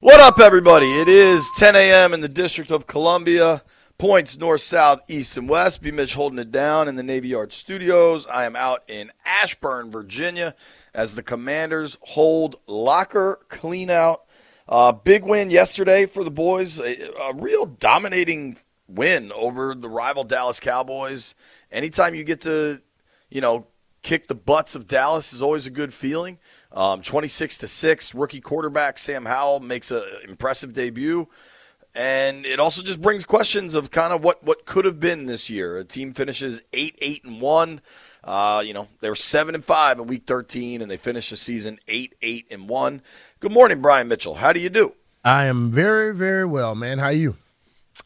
What up, everybody? It is 10 a.m. in the District of Columbia. Points north, south, east, and west. B. Mitch holding it down in the Navy Yard studios. I am out in Ashburn, Virginia, as the Commanders hold locker cleanout. Uh, big win yesterday for the boys. A, a real dominating win over the rival Dallas Cowboys. Anytime you get to, you know, kick the butts of Dallas is always a good feeling. Um, 26 to 6, rookie quarterback Sam Howell makes an impressive debut. And it also just brings questions of kind of what, what could have been this year. A team finishes 8 8 and 1. Uh, you know, they were 7 and 5 in week 13, and they finished the season 8 8 and 1. Good morning, Brian Mitchell. How do you do? I am very, very well, man. How are you?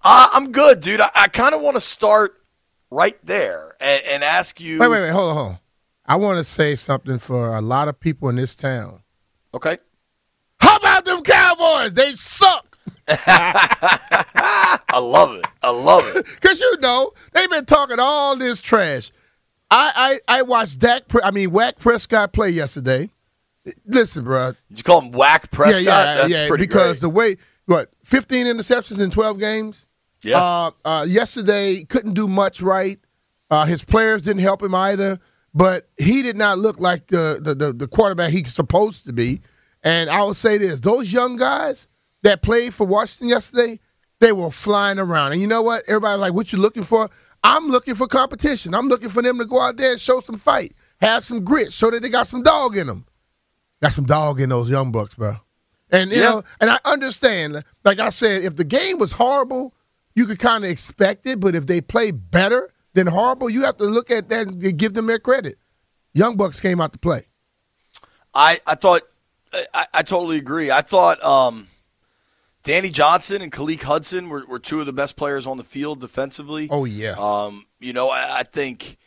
Uh, I'm good, dude. I, I kind of want to start right there and, and ask you. Wait, wait, wait. Hold on, hold on. I want to say something for a lot of people in this town. Okay. How about them Cowboys? They suck. I love it. I love it. Because you know, they've been talking all this trash. I I, I watched Dak, I mean, Whack Prescott play yesterday. Listen, bro. Did you call him Whack Prescott? Yeah, yeah, That's yeah. because great. the way, what, 15 interceptions in 12 games? Yeah. Uh, uh, yesterday, couldn't do much right. Uh, his players didn't help him either, but he did not look like the, the, the, the quarterback he's supposed to be. And I will say this those young guys that played for Washington yesterday, they were flying around. And you know what? Everybody's like, what you looking for? I'm looking for competition. I'm looking for them to go out there and show some fight, have some grit, show that they got some dog in them. Got some dog in those young bucks, bro. And you Yeah. know, and I understand. Like I said, if the game was horrible, you could kind of expect it. But if they play better than horrible, you have to look at that and give them their credit. Young bucks came out to play. I, I thought I, I totally agree. I thought um, Danny Johnson and Khaleke Hudson were, were two of the best players on the field defensively. Oh yeah, Um, you know, I, I think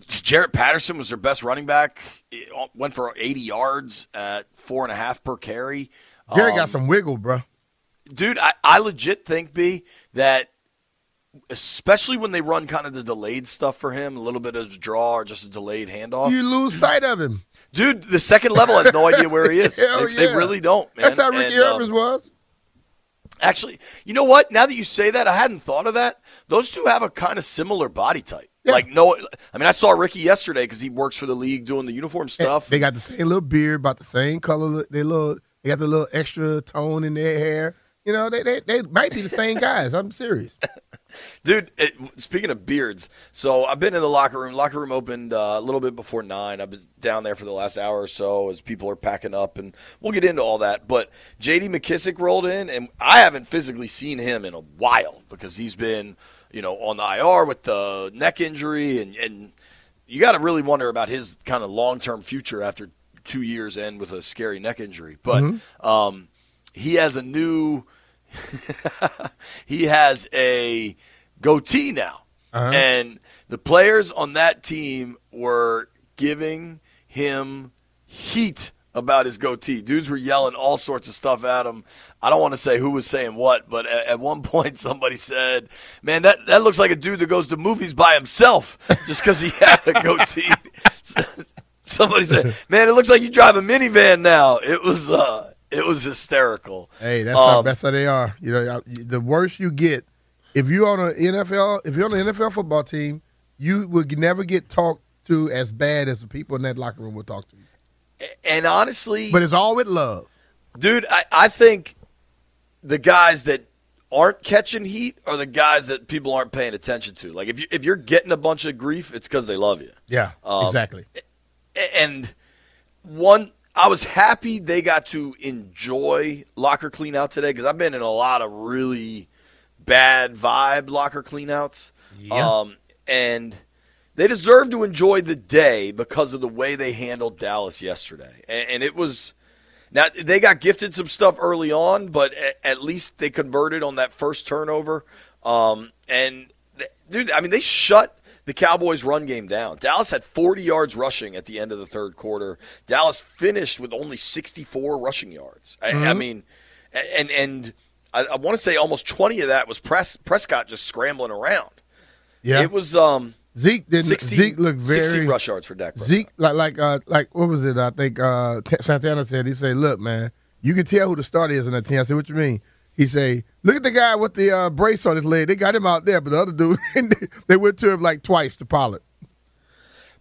Jaret Patterson was their best running back. It went for 80 yards at four and a half per carry. Jerry Um, got some wiggle, bro. dude, I, I legit think B that especially when they run kind of the delayed stuff for him, a little bit of draw or just a delayed handoff. You lose sight of him. Dude, the second level has no idea where he is. They, they really don't, man. That's how Ricky And, um, Ervins was. Actually, you know what? Now that you say that, I hadn't thought of that. Those two have a kind of similar body type. Yeah. Like no, I mean, I saw Ricky yesterday because he works for the league doing the uniform stuff. They got the same little beard, about the same color. They little, they got the little extra tone in their hair. You know, they they, they might be the same guys. I'm serious. Dude, it, speaking of beards, so I've been in the locker room. Locker room opened uh, a little bit before nine. I've been down there for the last hour or so as people are packing up, and we'll get into all that. But J.D. McKissic rolled in, and I haven't physically seen him in a while because he's been, you know, on the IR with the neck injury, and and you got to really wonder about his kind of long term future after two years in with a scary neck injury. But um, he has a new he has a goatee now. And the players on that team were giving him heat about his goatee. Dudes were yelling all sorts of stuff at him. I don't want to say who was saying what, but at, at one point somebody said, "Man, that that looks like a dude that goes to movies by himself just because he had a goatee." somebody said, "Man, it looks like you drive a minivan now." It was uh, it was hysterical. Hey, that's how Um, that's how they are. You know, the worse you get, if you're on an NFL, if you're on an NFL football team, you would never get talked to as bad as the people in that locker room will talk to you. And honestly, But it's all with love. Dude, I, I think the guys that aren't catching heat are the guys that people aren't paying attention to. Like if you if you're getting a bunch of grief, it's because they love you. Yeah, um, exactly. And one, I was happy they got to enjoy locker clean out today because I've been in a lot of really bad vibe locker cleanouts. Yeah. Um, and they deserve to enjoy the day because of the way they handled Dallas yesterday. And, and it was now they got gifted some stuff early on, but at, at least they converted on that first turnover. Um, and dude, I mean, they shut the Cowboys' run game down. Dallas had 40 yards rushing at the end of the third quarter. Dallas finished with only 64 rushing yards. I, mm-hmm. I mean, and and I, I want to say almost 20 of that was Pres- Prescott just scrambling around. Yeah, it was. Um, Zeke didn't. 16, Zeke looked very 16 rush yards for Dak. Zeke like like uh like what was it? I think uh Santana said he said, "Look, man, you can tell who the starter is in that team." I said, "What you mean?" He say, "Look at the guy with the uh, brace on his leg. They got him out there, but the other dude, they went to him like twice to Pollard."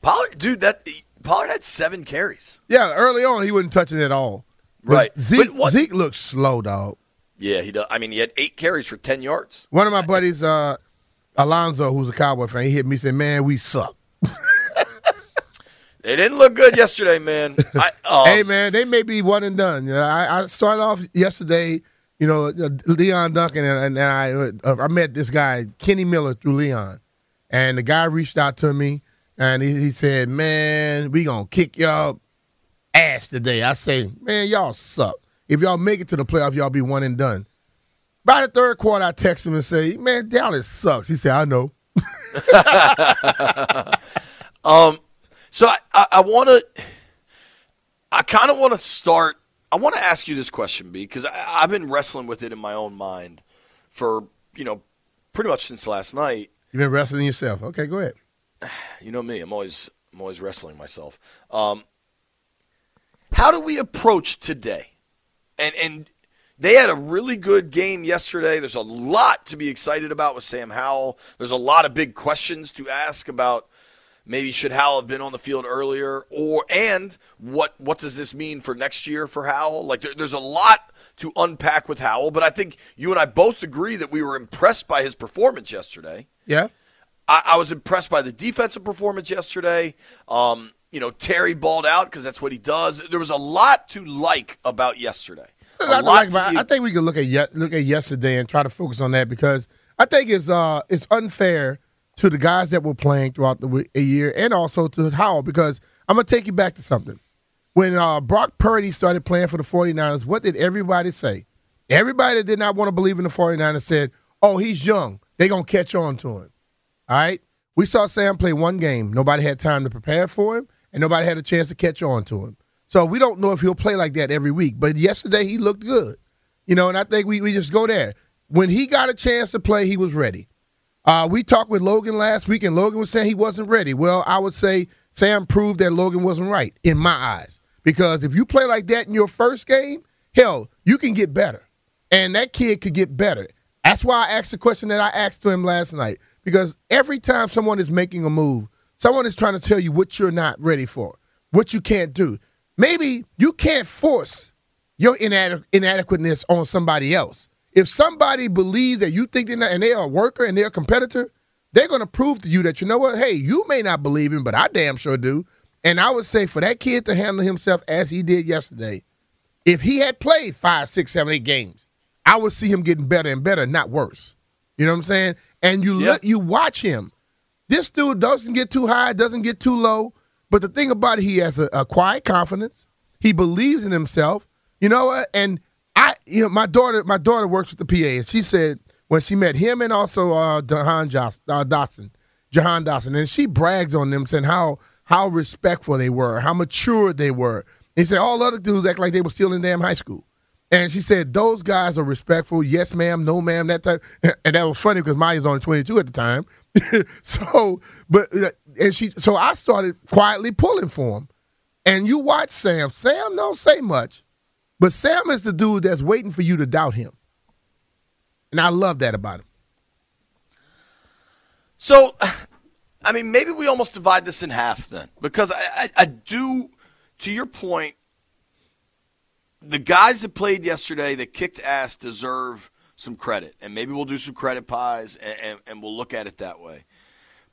Pollard, dude, that Pollard had seven carries. Yeah, early on he wasn't touching it at all. But right. Zeke Zeke looks slow, dog. Yeah, he does. I mean, he had eight carries for ten yards. One of my buddies, uh, Alonzo, who's a Cowboy fan, he hit me and said, "Man, we suck." they didn't look good yesterday, man. I, um, hey, man, they may be one and done. You know, I, I started off yesterday. You know, Leon Duncan and, and I. Uh, I met this guy Kenny Miller through Leon, and the guy reached out to me and he, he said, "Man, we gonna kick y'all ass today." I say, "Man, y'all suck. If y'all make it to the playoff, y'all be one and done." By the third quarter, I text him and say, "Man, Dallas sucks." He said, "I know." um, so I, I want to, I kind of want to start. I want to ask you this question B, because I, I've been wrestling with it in my own mind for you know pretty much since last night. You've been wrestling yourself. Okay, go ahead. You know me. I'm always I'm always wrestling myself. Um, how do we approach today? And and they had a really good game yesterday. There's a lot to be excited about with Sam Howell. There's a lot of big questions to ask about maybe should Howell have been on the field earlier or and what what does this mean for next year for Howell? Like there, there's a lot to unpack with Howell, but I think you and I both agree that we were impressed by his performance yesterday. Yeah. I, I was impressed by the defensive performance yesterday. Um, you know, Terry balled out because that's what he does. There was a lot to like about yesterday. Like, I think we can look at look at yesterday and try to focus on that because I think it's uh it's unfair to the guys that were playing throughout the year and also to Howell because I'm gonna take you back to something. When uh, Brock Purdy started playing for the 49ers, what did everybody say? Everybody that did not want to believe in the 49ers said, "Oh, he's young. They're gonna catch on to him." All right. We saw Sam play one game. Nobody had time to prepare for him, and nobody had a chance to catch on to him. So we don't know if he'll play like that every week. But yesterday he looked good. You know, and I think we, we just go there. When he got a chance to play, he was ready. Uh, we talked with Logan last week, and Logan was saying he wasn't ready. Well, I would say Sam proved that Logan wasn't right in my eyes. Because if you play like that in your first game, hell, you can get better. And that kid could get better. That's why I asked the question that I asked to him last night. Because every time someone is making a move, someone is trying to tell you what you're not ready for, what you can't do. Maybe you can't force your inadequ- inadequateness on somebody else. If somebody believes that you think they're not, and they are a worker and they're a competitor, they're going to prove to you that you know what? Hey, you may not believe him, but I damn sure do. And I would say for that kid to handle himself as he did yesterday, if he had played five, six, seven, eight games, I would see him getting better and better, not worse. You know what I'm saying? And you look, you watch him. This dude doesn't get too high, doesn't get too low. But the thing about it, he has a, a quiet confidence. He believes in himself. You know what? And I, you know, my daughter, my daughter works with the PA, and she said when she met him and also uh, Jahan Joss, uh, Jahan Dotson, and she brags on them, saying how how respectful they were, how mature they were. And he said all other dudes act like they were still in damn high school. And she said those guys are respectful. Yes, ma'am. No, ma'am. That type. And that was funny because Maya's only 22 at the time. so, but uh, and she, so I started quietly pulling for him. And you watch Sam. Sam don't say much, but Sam is the dude that's waiting for you to doubt him. And I love that about him. So, I mean, maybe we almost divide this in half then, because I, I, I do, to your point, the guys that played yesterday that kicked ass deserve some credit, and maybe we'll do some credit pies, and, and, and we'll look at it that way.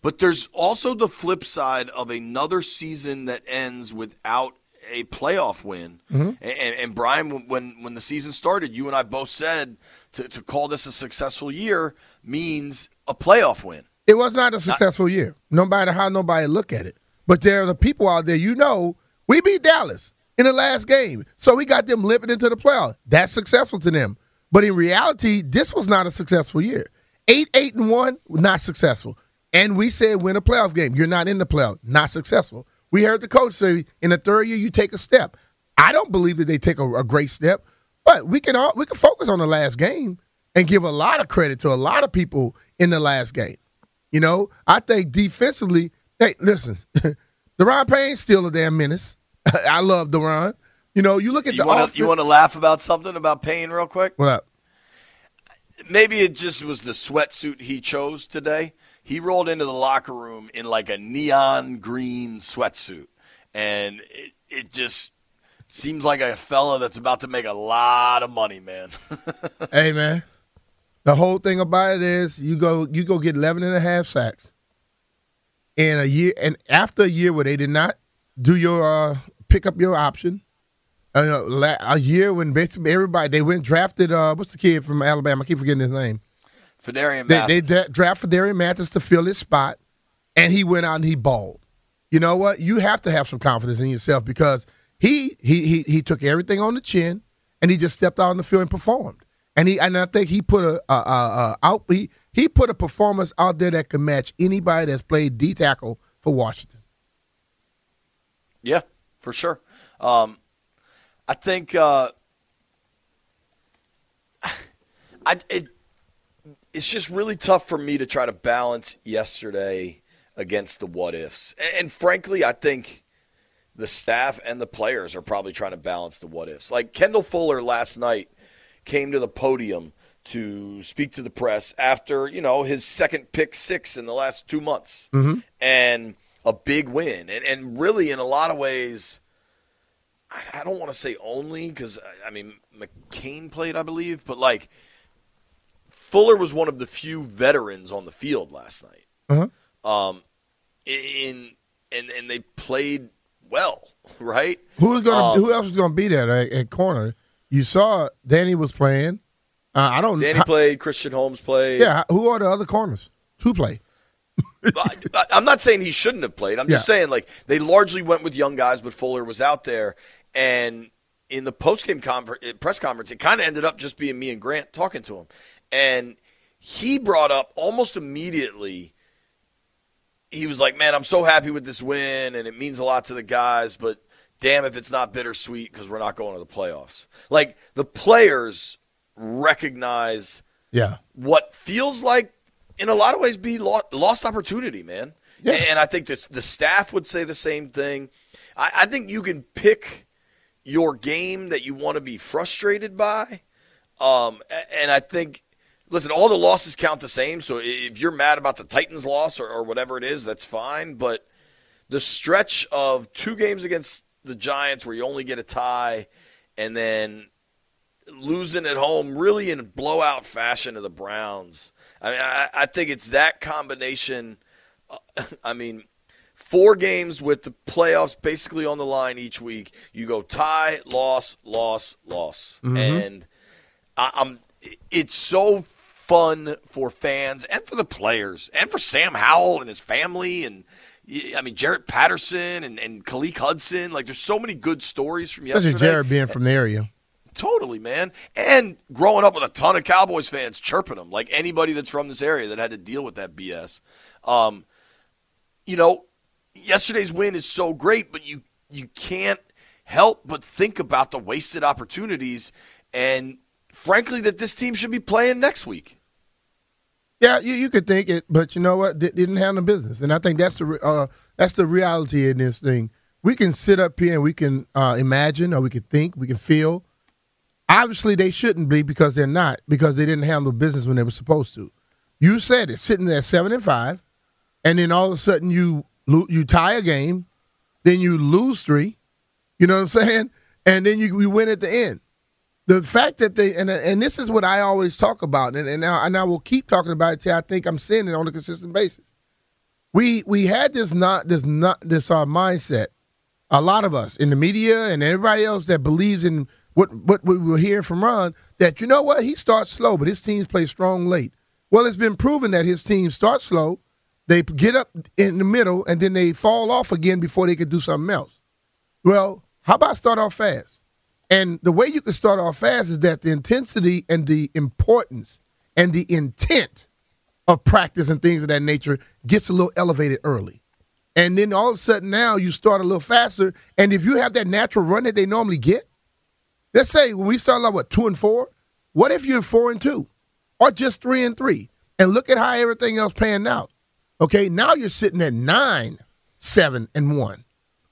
But there's also the flip side of another season that ends without a playoff win. Mm-hmm. And, and, Brian, when when the season started, you and I both said to, to call this a successful year means a playoff win. It was not a successful not, year, no matter how nobody look at it. But there are the people out there, you know, we beat Dallas in the last game. So we got them limping into the playoff. That's successful to them. But in reality, this was not a successful year. Eight, eight, and one, not successful. And we said win a playoff game. You're not in the playoff, not successful. We heard the coach say in the third year you take a step. I don't believe that they take a, a great step, but we can all we can focus on the last game and give a lot of credit to a lot of people in the last game. You know, I think defensively, hey, listen, Daron Payne's still a damn menace. I love Daron. You know, you look at you the wanna, offense. You want to laugh about something about Payne real quick? What up? Maybe it just was the sweatsuit he chose today. He rolled into the locker room in like a neon green sweatsuit, and it, it just seems like a fella that's about to make a lot of money, man. hey, man. The whole thing about it is you go you go get 11 and a half sacks in a year and after a year where they did not do your uh, pick up your option uh, a year when basically everybody they went drafted uh, what's the kid from Alabama I keep forgetting his name Phidarian they, they d- draft Phidarian Mathis to fill his spot and he went out and he balled you know what you have to have some confidence in yourself because he he he, he took everything on the chin and he just stepped out on the field and performed and he and I think he put a, a, a, a out he, he put a performance out there that could match anybody that's played D tackle for Washington. Yeah, for sure. Um, I think uh, I it, it's just really tough for me to try to balance yesterday against the what ifs, and, frankly, I think the staff and the players are probably trying to balance the what ifs. Like Kendall Fuller last night came to the podium to speak to the press after you know his second pick six in the last two months mm-hmm. and a big win and, and really in a lot of ways I, I don't want to say only because I mean McCain played I believe but like Fuller was one of the few veterans on the field last night uh-huh. um in and and they played well right who was gonna um, who else was gonna be there at, at corner you saw Danny was playing. Uh, I don't. Danny played. Christian Holmes played. Yeah. Who are the other corners? Who play? I, am not saying he shouldn't have played. I'm just yeah. saying like they largely went with young guys, but Fuller was out there, and in the post game confer- eh, press conference, it kind of ended up just being me and Grant talking to him, and he brought up almost immediately. He was like, "Man, I'm so happy with this win, and it means a lot to the guys, but damn if it's not bittersweet because we're not going to the playoffs. Like the players recognize yeah. what feels like, in a lot of ways, be lost opportunity, man. Yeah. And I think that the staff would say the same thing. I, I think you can pick your game that you want to be frustrated by. Um, and I think, listen, all the losses count the same. So if you're mad about the Titans loss or, or whatever it is, that's fine. But the stretch of two games against the Giants where you only get a tie and then losing at home really in blowout fashion to the Browns. I mean, I, I think it's that combination. Uh, I mean, four games with the playoffs basically on the line each week. You go tie, loss, loss, loss, mm-hmm. and I, I'm. It's so fun for fans and for the players and for Sam Howell and his family and I mean, Jaret Patterson and, and Khaleke Hudson. Like, there's so many good stories from yesterday. Especially Jaret being from the area. Totally, man. And growing up with a ton of Cowboys fans chirping them, like anybody that's from this area that had to deal with that BS. Um, you know, yesterday's win is so great, but you you can't help but think about the wasted opportunities and frankly that this team should be playing next week. Yeah, you, you could think it, but you know what? D- didn't handle business, and I think that's the uh, that's the reality in this thing. We can sit up here and we can uh, imagine, or we can think, we can feel. Obviously, they shouldn't be because they're not because they didn't handle business when they were supposed to. You said it, sitting there seven and five, and then all of a sudden you you tie a game, then you lose three. You know what I'm saying? and then you, you win at the end. The fact that they and and this is what I always talk about, and and, I, and I will keep talking about it till I think I'm saying it on a consistent basis. We we had this not this not this our uh, mindset. A lot of us in the media and everybody else that believes in what what we were hearing from Ron that you know what he starts slow, but his teams play strong late. Well, it's been proven that his teams start slow, they get up in the middle, and then they fall off again before they can do something else. Well, how about start off fast? And the way you can start off fast is that the intensity and the importance and the intent of practice and things of that nature gets a little elevated early. And then all of a sudden now you start a little faster. And if you have that natural run that they normally get, let's say when we start like what two and four, what if you're four and two? Or just three and three? And look at how everything else panned out. Okay, now you're sitting at nine, seven, and one.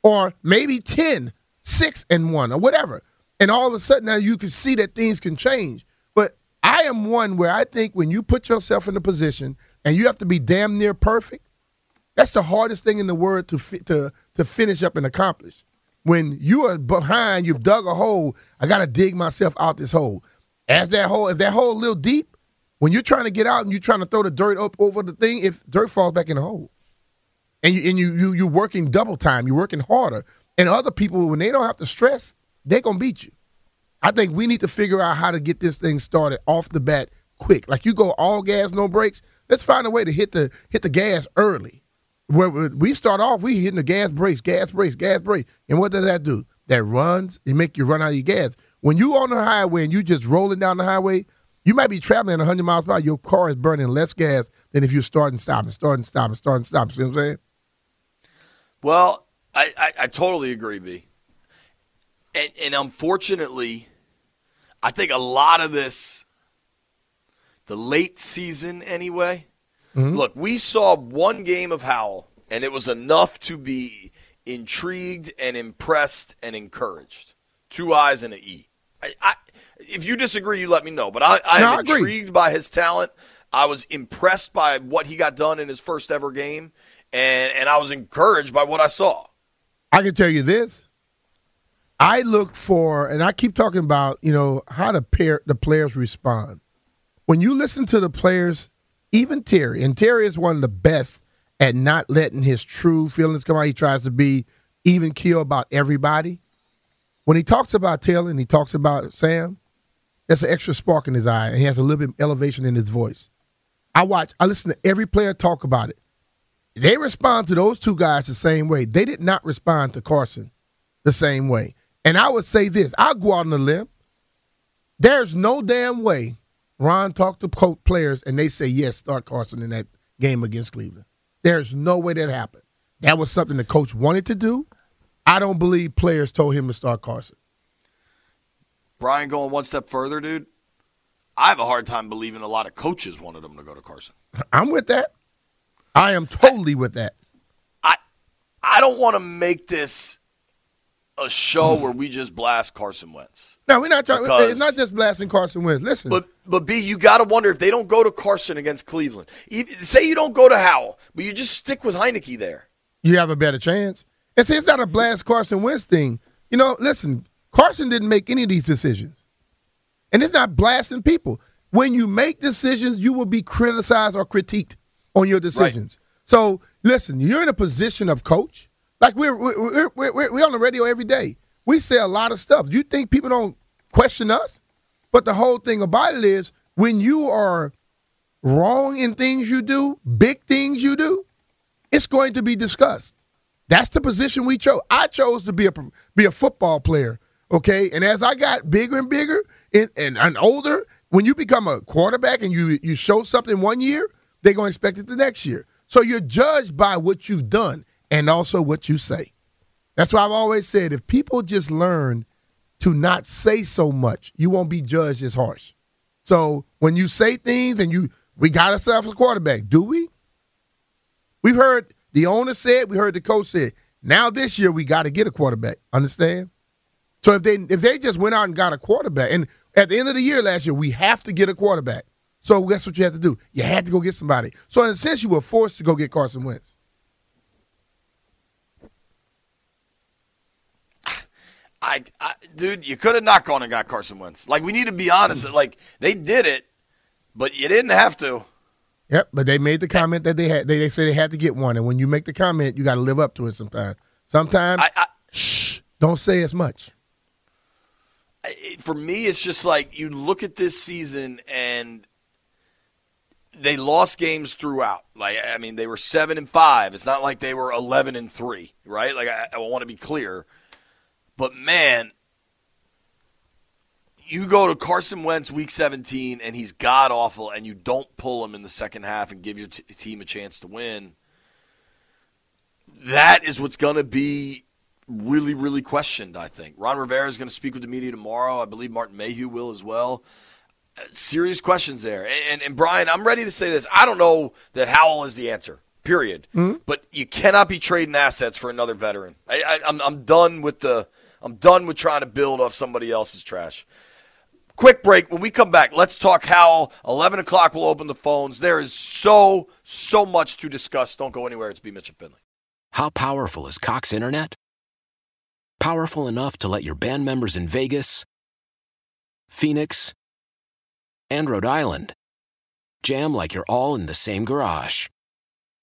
Or maybe ten, six and one, or whatever. And all of a sudden now you can see that things can change. But I am one where I think when you put yourself in a position and you have to be damn near perfect, that's the hardest thing in the world to fi- to to finish up and accomplish. When you are behind, you've dug a hole. I got to dig myself out this hole. As that hole, if that hole a little deep, when you're trying to get out and you're trying to throw the dirt up over the thing, if dirt falls back in the hole, and you and you you you're working double time, you're working harder, and other people when they don't have to stress, they're gonna beat you. I think we need to figure out how to get this thing started off the bat quick. Like you go all gas, no brakes. Let's find a way to hit the hit the gas early. Where we start off, we hitting the gas brakes, gas brakes, gas brakes, and what does that do? That runs. It make you run out of your gas. When you on the highway and you just rolling down the highway, you might be traveling 100 miles per hour. Your car is burning less gas than if you start and stop and start and stop and start and stop. See what I'm saying? Well, I, I, I totally agree, B. And, and unfortunately, I think a lot of this, the late season anyway. Mm-hmm. Look, we saw one game of Howell, and it was enough to be intrigued and impressed and encouraged. Two eyes and an E. I, I, if you disagree, you let me know. But I, I no, am intrigued by his talent. I was impressed by what he got done in his first ever game, and and I was encouraged by what I saw. I can tell you this. I look for, and I keep talking about, you know, how the pair the players respond. When you listen to the players, even Terry, and Terry is one of the best at not letting his true feelings come out. He tries to be even keel about everybody. When he talks about Taylor and he talks about Sam, there's an extra spark in his eye, and he has a little bit of elevation in his voice. I watch, I listen to every player talk about it. They respond to those two guys the same way. They did not respond to Carson the same way. And I would say this I'll go out on a limb. There's no damn way Ron talked to coach players and they say, yes, start Carson in that game against Cleveland. There's no way that happened. That was something the coach wanted to do. I don't believe players told him to start Carson. Brian going one step further, dude. I have a hard time believing a lot of coaches wanted him to go to Carson. I'm with that. I am totally with that. I I don't want to make this a show where we just blast Carson Wentz. No, we're not trying. It's not just blasting Carson Wentz. Listen, but but B, you got to wonder if they don't go to Carson against Cleveland. say you don't go to Howell, but you just stick with Heinicke there. You have a better chance. And see, it's not a blast Carson Wentz thing. You know, listen, Carson didn't make any of these decisions, and it's not blasting people. When you make decisions, you will be criticized or critiqued on your decisions. Right. So listen, you're in a position of coach. Like we're we're we're we're on the radio every day. We say a lot of stuff. Do You think people don't question us? But the whole thing about it is when you are wrong in things you do, big things you do, it's going to be discussed. That's the position we chose. I chose to be a be a football player, okay? And as I got bigger and bigger and, and, and older, when you become a quarterback and you you show something one year, they're going to expect it the next year. So you're judged by what you've done and also what you say. That's why I've always said if people just learn to not say so much, you won't be judged as harsh. So when you say things and you, we got ourselves a quarterback, do we? We've heard the owner said, we heard the coach said, now this year we got to get a quarterback. Understand? So if they if they just went out and got a quarterback, and at the end of the year last year, we have to get a quarterback. So guess what you had to do? You had to go get somebody. So in a sense, you were forced to go get Carson Wentz. I, I dude, you could have not gone and got Carson Wentz. Like we need to be honest. Like they did it, but you didn't have to. Yep, but they made the comment that they had. They, they say they had to get one, and when you make the comment, you got to live up to it. Sometimes, sometimes, I, I, shh, don't say as much. for me, it's just like you look at this season and they lost games throughout. Like I mean, they were seven and five. It's not like they were eleven and three, right? Like I, I want to be clear, but man, you go to Carson Wentz week seventeen and he's god awful, and you don't pull him in the second half and give your t- team a chance to win. That is what's going to be really, really questioned, I think. Ron Rivera is going to speak with the media tomorrow. I believe Martin Mayhew will as well. Uh, serious questions there. And, and, and Brian, I'm ready to say this. I don't know that Howell is the answer, period. But you cannot be trading assets for another veteran. I, I, I'm, I'm done with the. I'm done with trying to build off somebody else's trash. Quick break. When we come back, let's talk Howell. 11 o'clock, we'll open the phones. There is so, so much to discuss. Don't go anywhere. It's B. Mitch and Finley. How powerful is Cox Internet? Powerful enough to let your band members in Vegas, Phoenix, and Rhode Island jam like you're all in the same garage.